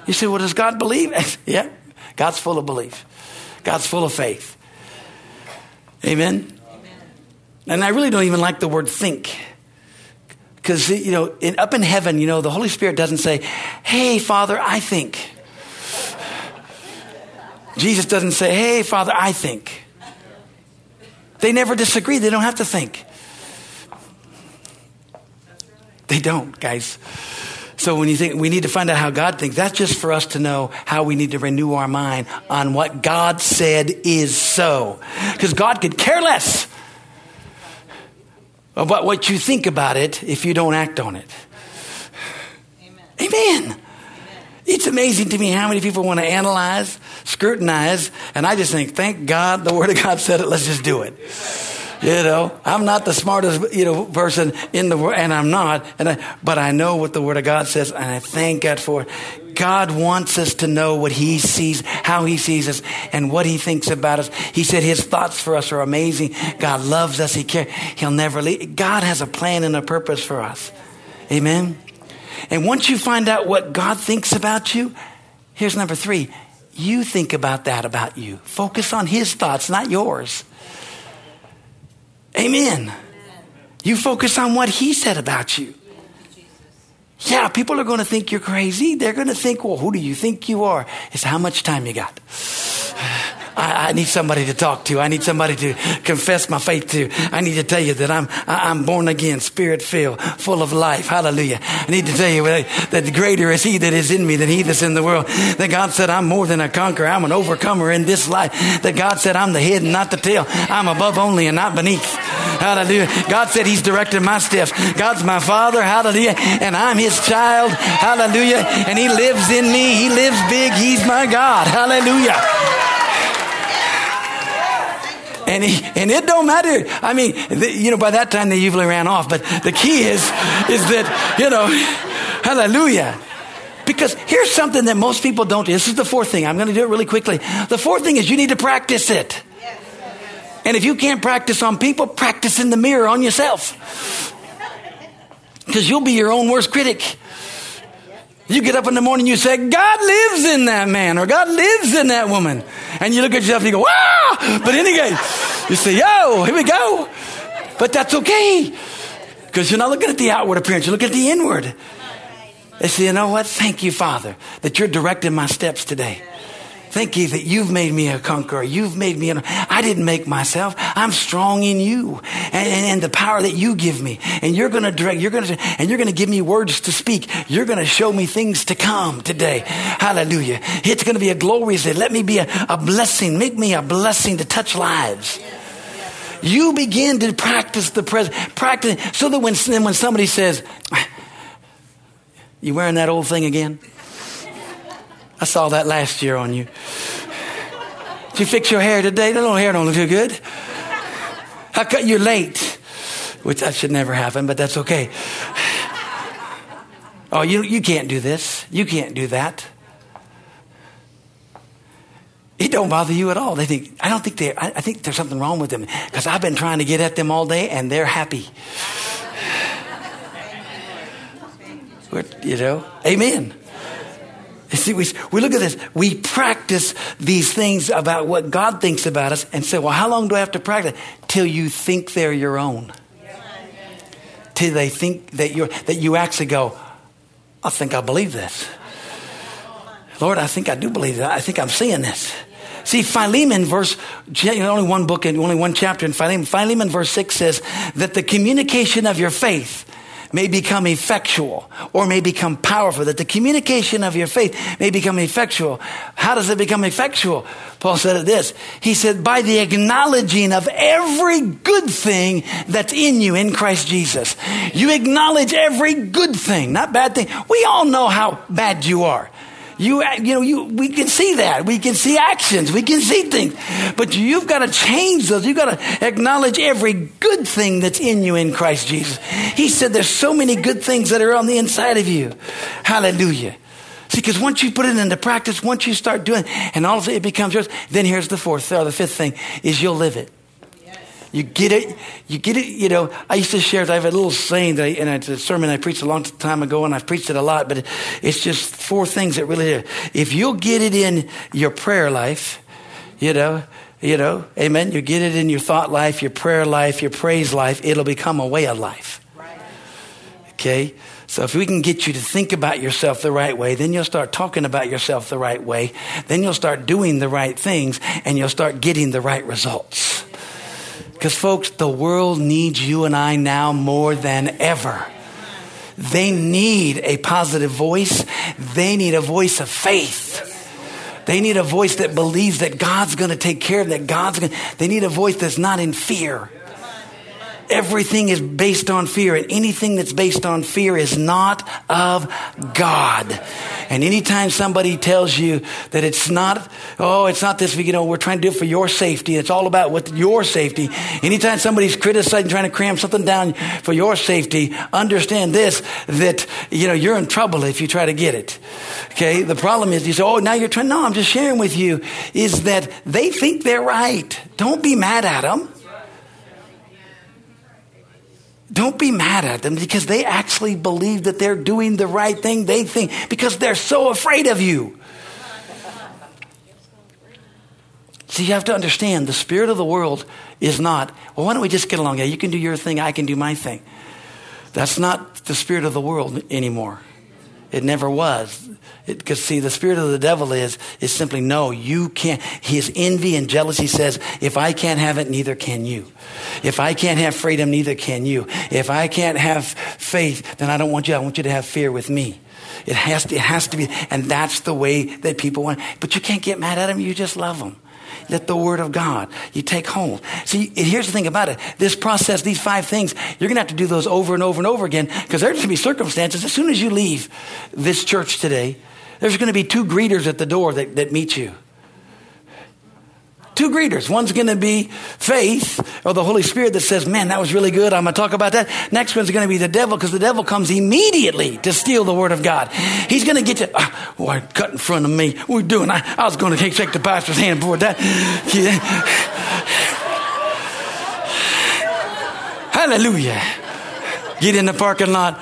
You say, well, does God believe? yeah, God's full of belief. God's full of faith. Amen? Amen. And I really don't even like the word think. Because, you know, in, up in heaven, you know, the Holy Spirit doesn't say, hey, Father, I think. Jesus doesn't say, hey, Father, I think. They never disagree. They don't have to think. They don't, guys. So when you think we need to find out how God thinks, that's just for us to know how we need to renew our mind on what God said is so. Because God could care less about what you think about it if you don't act on it. Amen. Amen. It's amazing to me how many people want to analyze, scrutinize, and I just think, thank God the Word of God said it, let's just do it. You know, I'm not the smartest, you know, person in the world, and I'm not, and I, but I know what the Word of God says, and I thank God for it. God wants us to know what He sees, how He sees us, and what He thinks about us. He said His thoughts for us are amazing. God loves us. He cares. He'll never leave. God has a plan and a purpose for us. Amen. And once you find out what God thinks about you, here's number three. You think about that about you. Focus on His thoughts, not yours. Amen. You focus on what he said about you. Yeah, people are going to think you're crazy. They're going to think, well, who do you think you are? It's how much time you got. I, I, need somebody to talk to. I need somebody to confess my faith to. I need to tell you that I'm, I, am born again, spirit filled, full of life. Hallelujah. I need to tell you that greater is he that is in me than he that's in the world. That God said I'm more than a conqueror. I'm an overcomer in this life. That God said I'm the head and not the tail. I'm above only and not beneath. Hallelujah. God said he's directed my steps. God's my father. Hallelujah. And I'm his child. Hallelujah. And he lives in me. He lives big. He's my God. Hallelujah. And, he, and it don't matter. I mean, the, you know, by that time they usually ran off. But the key is, is that, you know, hallelujah. Because here's something that most people don't do. This is the fourth thing. I'm going to do it really quickly. The fourth thing is you need to practice it. And if you can't practice on people, practice in the mirror on yourself. Because you'll be your own worst critic. You get up in the morning, you say, God lives in that man or God lives in that woman. And you look at yourself and you go, wow! But anyway, you say, yo, here we go. But that's okay. Because you're not looking at the outward appearance, you're looking at the inward. They say, you know what? Thank you, Father, that you're directing my steps today. Thank you that you've made me a conqueror. You've made me, an, I didn't make myself. I'm strong in you and, and, and the power that you give me. And you're going to direct, you're going to, and you're going to give me words to speak. You're going to show me things to come today. Hallelujah. It's going to be a glorious day. Let me be a, a blessing. Make me a blessing to touch lives. You begin to practice the present, practice so that when, when somebody says, you wearing that old thing again? I saw that last year on you. Did you fix your hair today? That little hair don't look too good. How cut you late? Which that should never happen, but that's okay. Oh, you, you can't do this. You can't do that. It don't bother you at all. They think, I don't think they, I, I think there's something wrong with them because I've been trying to get at them all day and they're happy. you know, amen. See, we, we look at this. We practice these things about what God thinks about us and say, well, how long do I have to practice? Till you think they're your own. Till they think that you're, that you actually go, I think I believe this. Lord, I think I do believe that. I think I'm seeing this. See, Philemon verse, only one book and only one chapter in Philemon. Philemon verse six says that the communication of your faith may become effectual or may become powerful, that the communication of your faith may become effectual. How does it become effectual? Paul said it this. He said, by the acknowledging of every good thing that's in you in Christ Jesus. You acknowledge every good thing, not bad thing. We all know how bad you are. You, you know, you, we can see that. We can see actions. We can see things. But you've got to change those. You've got to acknowledge every good thing that's in you in Christ Jesus. He said there's so many good things that are on the inside of you. Hallelujah. See, because once you put it into practice, once you start doing it, and all of it becomes yours, then here's the fourth or the fifth thing is you'll live it. You get it. You get it. You know, I used to share. I have a little saying that, I, and it's a sermon I preached a long time ago, and I've preached it a lot. But it's just four things that really. Do. If you'll get it in your prayer life, you know, you know, amen. You get it in your thought life, your prayer life, your praise life. It'll become a way of life. Okay. So if we can get you to think about yourself the right way, then you'll start talking about yourself the right way. Then you'll start doing the right things, and you'll start getting the right results. Because, folks, the world needs you and I now more than ever. They need a positive voice, they need a voice of faith. They need a voice that believes that God's going to take care of that God's going they need a voice that's not in fear. Everything is based on fear, and anything that's based on fear is not of God. And anytime somebody tells you that it's not, oh, it's not this, you know, we're trying to do it for your safety, it's all about what your safety. Anytime somebody's criticizing, trying to cram something down for your safety, understand this, that, you know, you're in trouble if you try to get it. Okay? The problem is, you say, oh, now you're trying, no, I'm just sharing with you, is that they think they're right. Don't be mad at them. Don't be mad at them because they actually believe that they're doing the right thing. They think because they're so afraid of you. See, you have to understand the spirit of the world is not, well, why don't we just get along? Yeah, you can do your thing, I can do my thing. That's not the spirit of the world anymore. It never was. Because see, the spirit of the devil is is simply no, you can't. His envy and jealousy says, if I can't have it, neither can you. If I can't have freedom, neither can you. If I can't have faith, then I don't want you. I want you to have fear with me. It has to, it has to be, and that's the way that people want. But you can't get mad at them. You just love them. Let the word of God, you take hold. See, here's the thing about it. This process, these five things, you're going to have to do those over and over and over again because there's going to be circumstances. As soon as you leave this church today, there's going to be two greeters at the door that, that meet you. Two greeters. One's going to be faith or the Holy Spirit that says, Man, that was really good. I'm going to talk about that. Next one's going to be the devil because the devil comes immediately to steal the word of God. He's going to get you. Oh, boy, cut in front of me. What are we doing? I, I was going to take the pastor's hand for that. Yeah. Hallelujah. Get in the parking lot.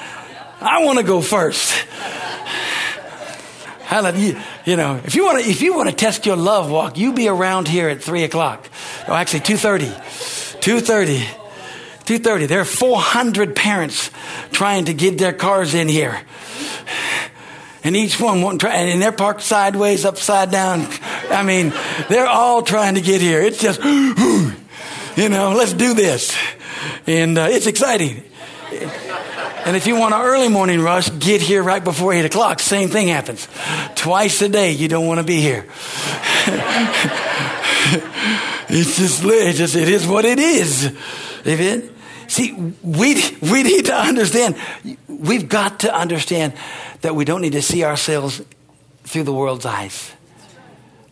I want to go first. Hallelujah. You know, if you want to, if you want to test your love walk, you be around here at three o'clock. Oh, actually, two thirty. Two thirty. 2.30 there are 400 parents trying to get their cars in here and each one won't try and they're parked sideways upside down i mean they're all trying to get here it's just you know let's do this and uh, it's exciting and if you want an early morning rush, get here right before 8 o'clock. Same thing happens. Twice a day, you don't want to be here. it's just, just, it is what it is. Amen? See, we, we need to understand, we've got to understand that we don't need to see ourselves through the world's eyes.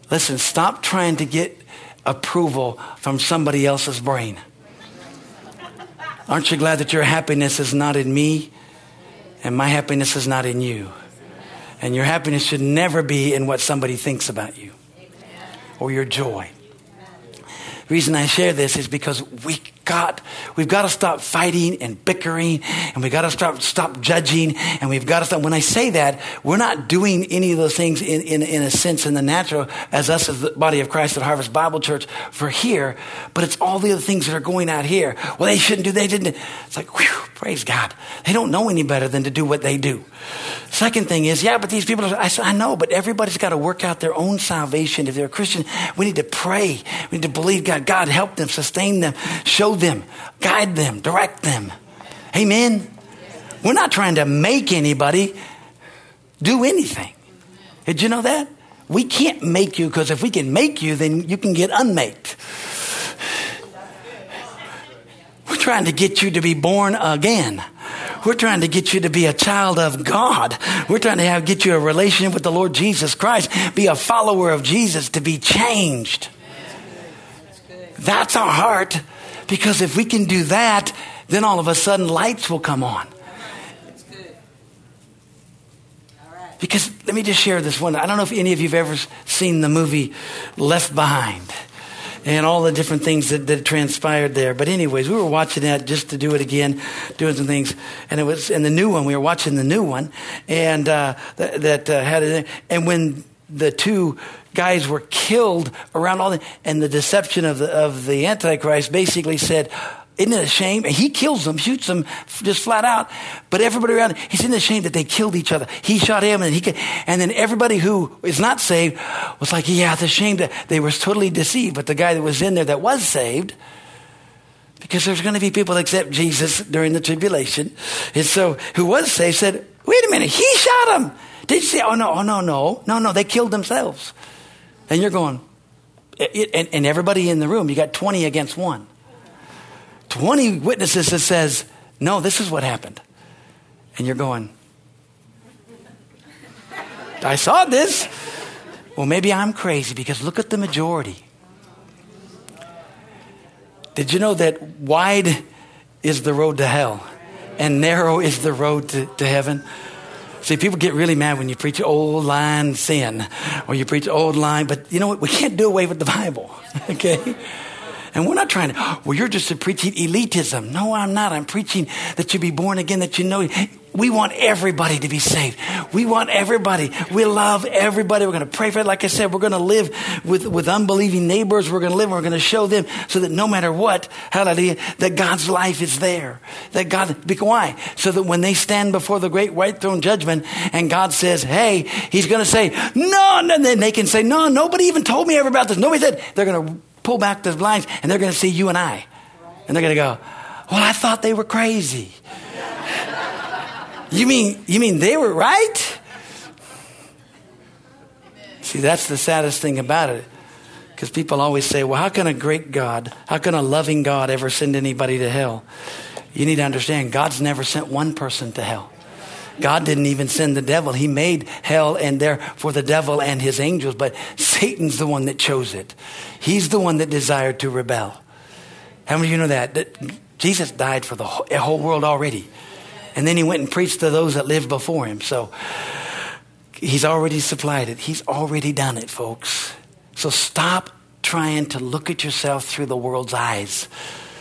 Listen, stop trying to get approval from somebody else's brain. Aren't you glad that your happiness is not in me and my happiness is not in you? And your happiness should never be in what somebody thinks about you or your joy. The reason I share this is because we got, we've got to stop fighting and bickering and we've got to stop, stop judging and we've got to stop. When I say that, we're not doing any of those things in, in, in a sense in the natural as us as the body of Christ at Harvest Bible Church for here, but it's all the other things that are going out here. Well, they shouldn't do, they didn't. It's like, whew, praise God. They don't know any better than to do what they do. Second thing is, yeah, but these people, are, I, said, I know, but everybody's got to work out their own salvation. If they're a Christian, we need to pray. We need to believe God. God, help them, sustain them, show them, guide them, direct them. Amen. We're not trying to make anybody do anything. Did you know that? We can't make you because if we can make you, then you can get unmaked. We're trying to get you to be born again. We're trying to get you to be a child of God. We're trying to have, get you a relationship with the Lord Jesus Christ, be a follower of Jesus, to be changed. That's our heart. Because if we can do that, then all of a sudden lights will come on. Because let me just share this one. I don't know if any of you have ever seen the movie Left Behind and all the different things that, that transpired there. But anyways, we were watching that just to do it again, doing some things, and it was in the new one. We were watching the new one, and uh, that, that uh, had it. And when the two guys were killed around all the, and the deception of the, of the Antichrist basically said, isn't it a shame? And he kills them, shoots them just flat out. But everybody around, he's in the shame that they killed each other. He shot him and he, and then everybody who is not saved was like, yeah, it's a shame that they were totally deceived. But the guy that was in there that was saved, because there's going to be people that accept Jesus during the tribulation. And so who was saved said, wait a minute, he shot him. Did you say, oh no, oh no, no, no, no, they killed themselves. And you're going, it, and, and everybody in the room, you got 20 against one. 20 witnesses that says, no, this is what happened. And you're going, I saw this. Well, maybe I'm crazy because look at the majority. Did you know that wide is the road to hell and narrow is the road to, to heaven? See, people get really mad when you preach old line sin or you preach old line, but you know what? We can't do away with the Bible, okay? And we're not trying to, well, you're just preaching elitism. No, I'm not. I'm preaching that you be born again, that you know. We want everybody to be saved. We want everybody. We love everybody. We're going to pray for it. Like I said, we're going to live with, with unbelieving neighbors. We're going to live. We're going to show them so that no matter what, hallelujah, that God's life is there. That God, why? So that when they stand before the great white throne judgment and God says, hey, he's going to say, no, and then they can say, no, nobody even told me ever about this. Nobody said, they're going to pull back the blinds and they're going to see you and I. And they're going to go, well, I thought they were crazy. You mean, you mean they were right? See, that's the saddest thing about it. Because people always say, well, how can a great God, how can a loving God ever send anybody to hell? You need to understand, God's never sent one person to hell. God didn't even send the devil. He made hell and there for the devil and his angels, but Satan's the one that chose it. He's the one that desired to rebel. How many of you know that? that Jesus died for the whole world already. And then he went and preached to those that lived before him. So he's already supplied it. He's already done it, folks. So stop trying to look at yourself through the world's eyes.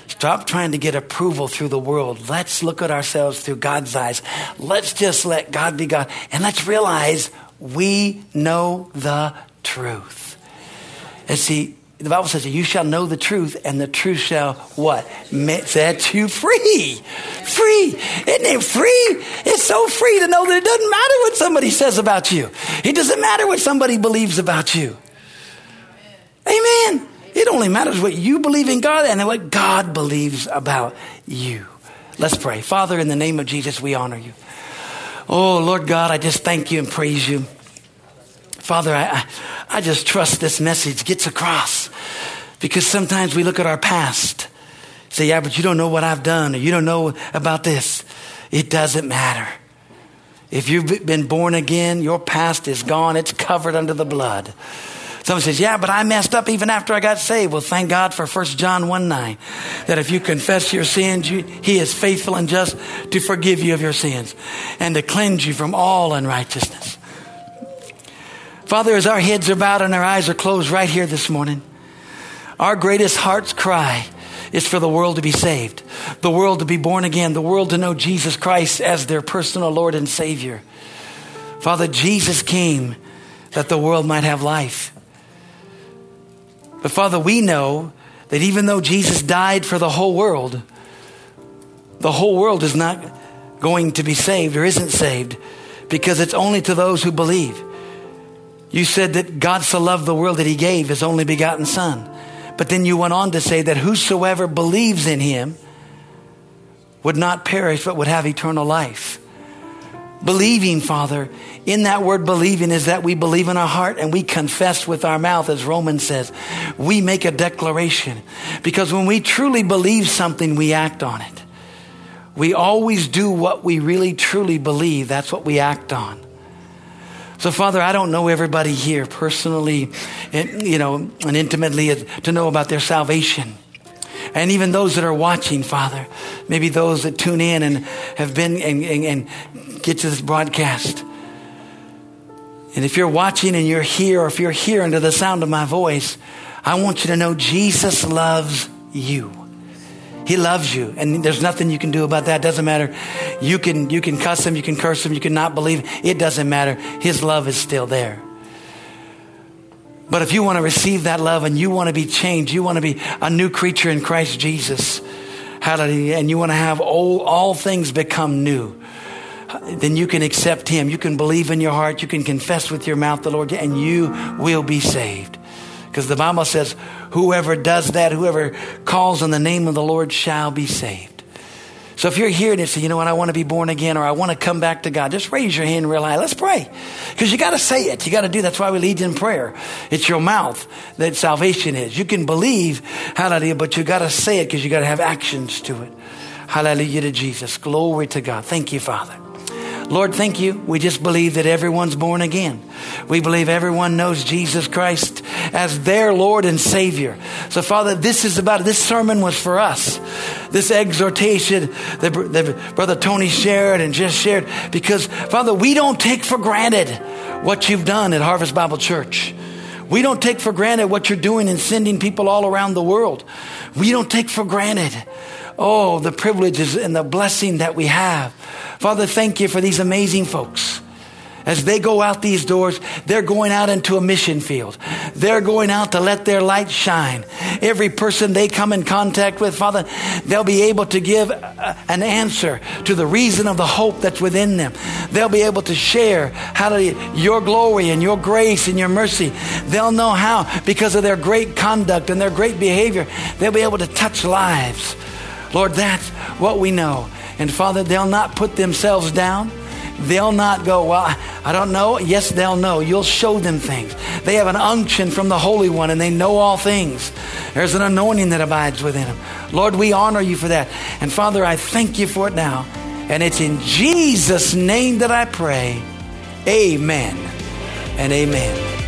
Stop trying to get approval through the world. Let's look at ourselves through God's eyes. Let's just let God be God. And let's realize we know the truth. And see, the Bible says, that You shall know the truth, and the truth shall what? Set you free. Free. Isn't it free? It's so free to know that it doesn't matter what somebody says about you, it doesn't matter what somebody believes about you. Amen. It only matters what you believe in God and what God believes about you. Let's pray. Father, in the name of Jesus, we honor you. Oh, Lord God, I just thank you and praise you. Father, I, I just trust this message gets across because sometimes we look at our past, say, yeah, but you don't know what I've done or you don't know about this. It doesn't matter. If you've been born again, your past is gone. It's covered under the blood. Someone says, yeah, but I messed up even after I got saved. Well, thank God for 1 John 1 9, that if you confess your sins, you, he is faithful and just to forgive you of your sins and to cleanse you from all unrighteousness. Father, as our heads are bowed and our eyes are closed right here this morning, our greatest heart's cry is for the world to be saved, the world to be born again, the world to know Jesus Christ as their personal Lord and Savior. Father, Jesus came that the world might have life. But Father, we know that even though Jesus died for the whole world, the whole world is not going to be saved or isn't saved because it's only to those who believe. You said that God so loved the world that he gave his only begotten Son. But then you went on to say that whosoever believes in him would not perish but would have eternal life. Believing, Father, in that word believing is that we believe in our heart and we confess with our mouth, as Romans says. We make a declaration. Because when we truly believe something, we act on it. We always do what we really truly believe. That's what we act on. So, Father, I don't know everybody here personally, eh, you know, and intimately eh, to know about their salvation. And even those that are watching, Father, maybe those that tune in and have been and, and, and get to this broadcast. And if you're watching and you're here, or if you're here under the sound of my voice, I want you to know Jesus loves you. He loves you, and there's nothing you can do about that. It Doesn't matter. You can you can cuss him, you can curse him, you can not believe. It doesn't matter. His love is still there. But if you want to receive that love and you want to be changed, you want to be a new creature in Christ Jesus, hallelujah, and you want to have all, all things become new, then you can accept Him. You can believe in your heart, you can confess with your mouth the Lord, and you will be saved. Because the Bible says, whoever does that, whoever calls on the name of the Lord shall be saved. So if you're here and you say, you know what, I want to be born again or I want to come back to God, just raise your hand real high. Let's pray. Because you got to say it. You got to do That's why we lead in prayer. It's your mouth that salvation is. You can believe, hallelujah, but you got to say it because you got to have actions to it. Hallelujah to Jesus. Glory to God. Thank you, Father. Lord, thank you. We just believe that everyone's born again. We believe everyone knows Jesus Christ as their Lord and Savior. So, Father, this is about, this sermon was for us. This exhortation that, that Brother Tony shared and just shared, because, Father, we don't take for granted what you've done at Harvest Bible Church. We don't take for granted what you're doing in sending people all around the world. We don't take for granted, oh, the privileges and the blessing that we have. Father, thank you for these amazing folks. As they go out these doors, they're going out into a mission field. They're going out to let their light shine. Every person they come in contact with, Father, they'll be able to give uh, an answer to the reason of the hope that's within them. They'll be able to share how to, your glory and your grace and your mercy. They'll know how, because of their great conduct and their great behavior, they'll be able to touch lives. Lord, that's what we know. And Father, they'll not put themselves down. They'll not go, well, I don't know. Yes, they'll know. You'll show them things. They have an unction from the Holy One and they know all things. There's an anointing that abides within them. Lord, we honor you for that. And Father, I thank you for it now. And it's in Jesus' name that I pray. Amen and amen.